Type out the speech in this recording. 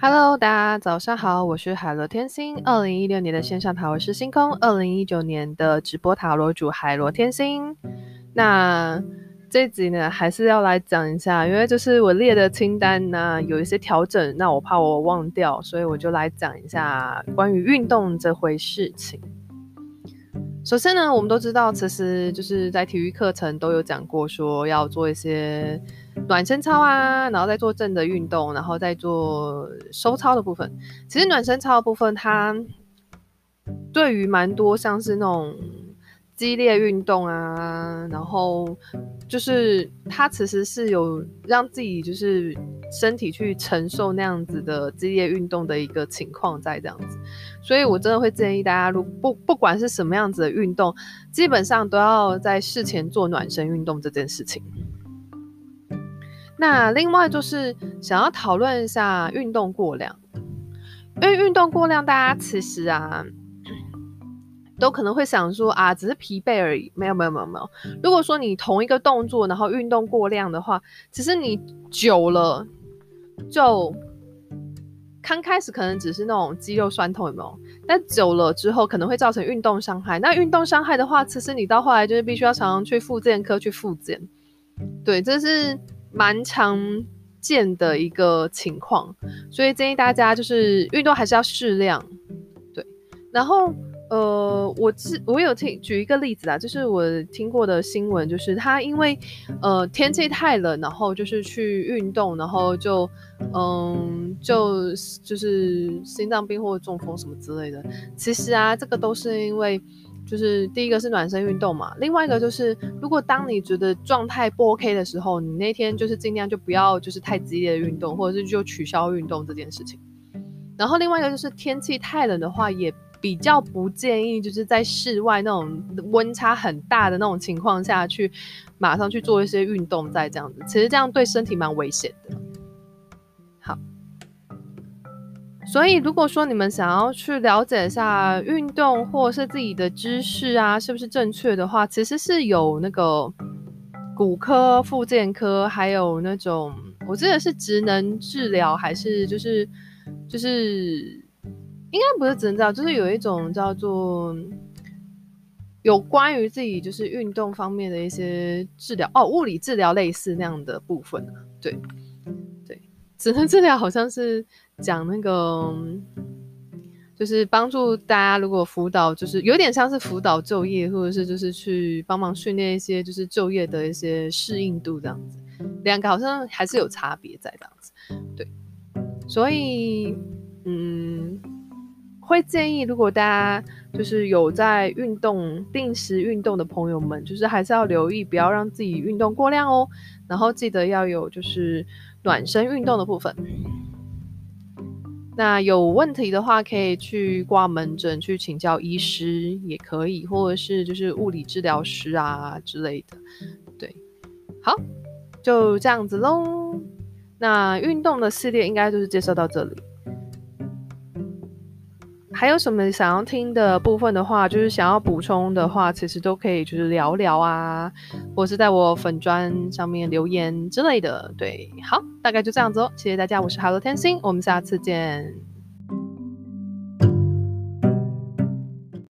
Hello，大家早上好，我是海螺天星。二零一六年的线上塔罗师星空，二零一九年的直播塔罗主海螺天星。那这集呢，还是要来讲一下，因为就是我列的清单呢有一些调整，那我怕我忘掉，所以我就来讲一下关于运动这回事情。首先呢，我们都知道，其实就是在体育课程都有讲过，说要做一些。暖身操啊，然后再做正的运动，然后再做收操的部分。其实暖身操的部分，它对于蛮多像是那种激烈运动啊，然后就是它其实是有让自己就是身体去承受那样子的激烈运动的一个情况在这样子。所以我真的会建议大家，如不不管是什么样子的运动，基本上都要在事前做暖身运动这件事情。那另外就是想要讨论一下运动过量，因为运动过量，大家其实啊都可能会想说啊，只是疲惫而已。没有没有没有没有，如果说你同一个动作，然后运动过量的话，其实你久了就刚开始可能只是那种肌肉酸痛，有没有？但久了之后可能会造成运动伤害。那运动伤害的话，其实你到后来就是必须要常常去复健科去复健。对，这是。蛮常见的一个情况，所以建议大家就是运动还是要适量，对。然后呃，我自我有听举一个例子啊，就是我听过的新闻，就是他因为呃天气太冷，然后就是去运动，然后就嗯就就是心脏病或者中风什么之类的。其实啊，这个都是因为。就是第一个是暖身运动嘛，另外一个就是，如果当你觉得状态不 OK 的时候，你那天就是尽量就不要就是太激烈的运动，或者是就取消运动这件事情。然后另外一个就是天气太冷的话，也比较不建议就是在室外那种温差很大的那种情况下去马上去做一些运动，再这样子，其实这样对身体蛮危险的。好所以，如果说你们想要去了解一下运动或是自己的知识啊，是不是正确的话，其实是有那个骨科、复健科，还有那种我记得是职能治疗，还是就是就是应该不是职能治疗，就是有一种叫做有关于自己就是运动方面的一些治疗哦，物理治疗类似那样的部分。对对，职能治疗好像是。讲那个，就是帮助大家，如果辅导，就是有点像是辅导就业，或者是就是去帮忙训练一些，就是就业的一些适应度这样子。两个好像还是有差别在这样子，对。所以，嗯，会建议如果大家就是有在运动、定时运动的朋友们，就是还是要留意，不要让自己运动过量哦。然后记得要有就是暖身运动的部分。那有问题的话，可以去挂门诊去请教医师，也可以，或者是就是物理治疗师啊之类的。对，好，就这样子喽。那运动的系列应该就是介绍到这里。还有什么想要听的部分的话，就是想要补充的话，其实都可以就是聊聊啊，或是在我粉砖上面留言之类的。对，好，大概就这样子哦。谢谢大家，我是 Hello 天星，我们下次见。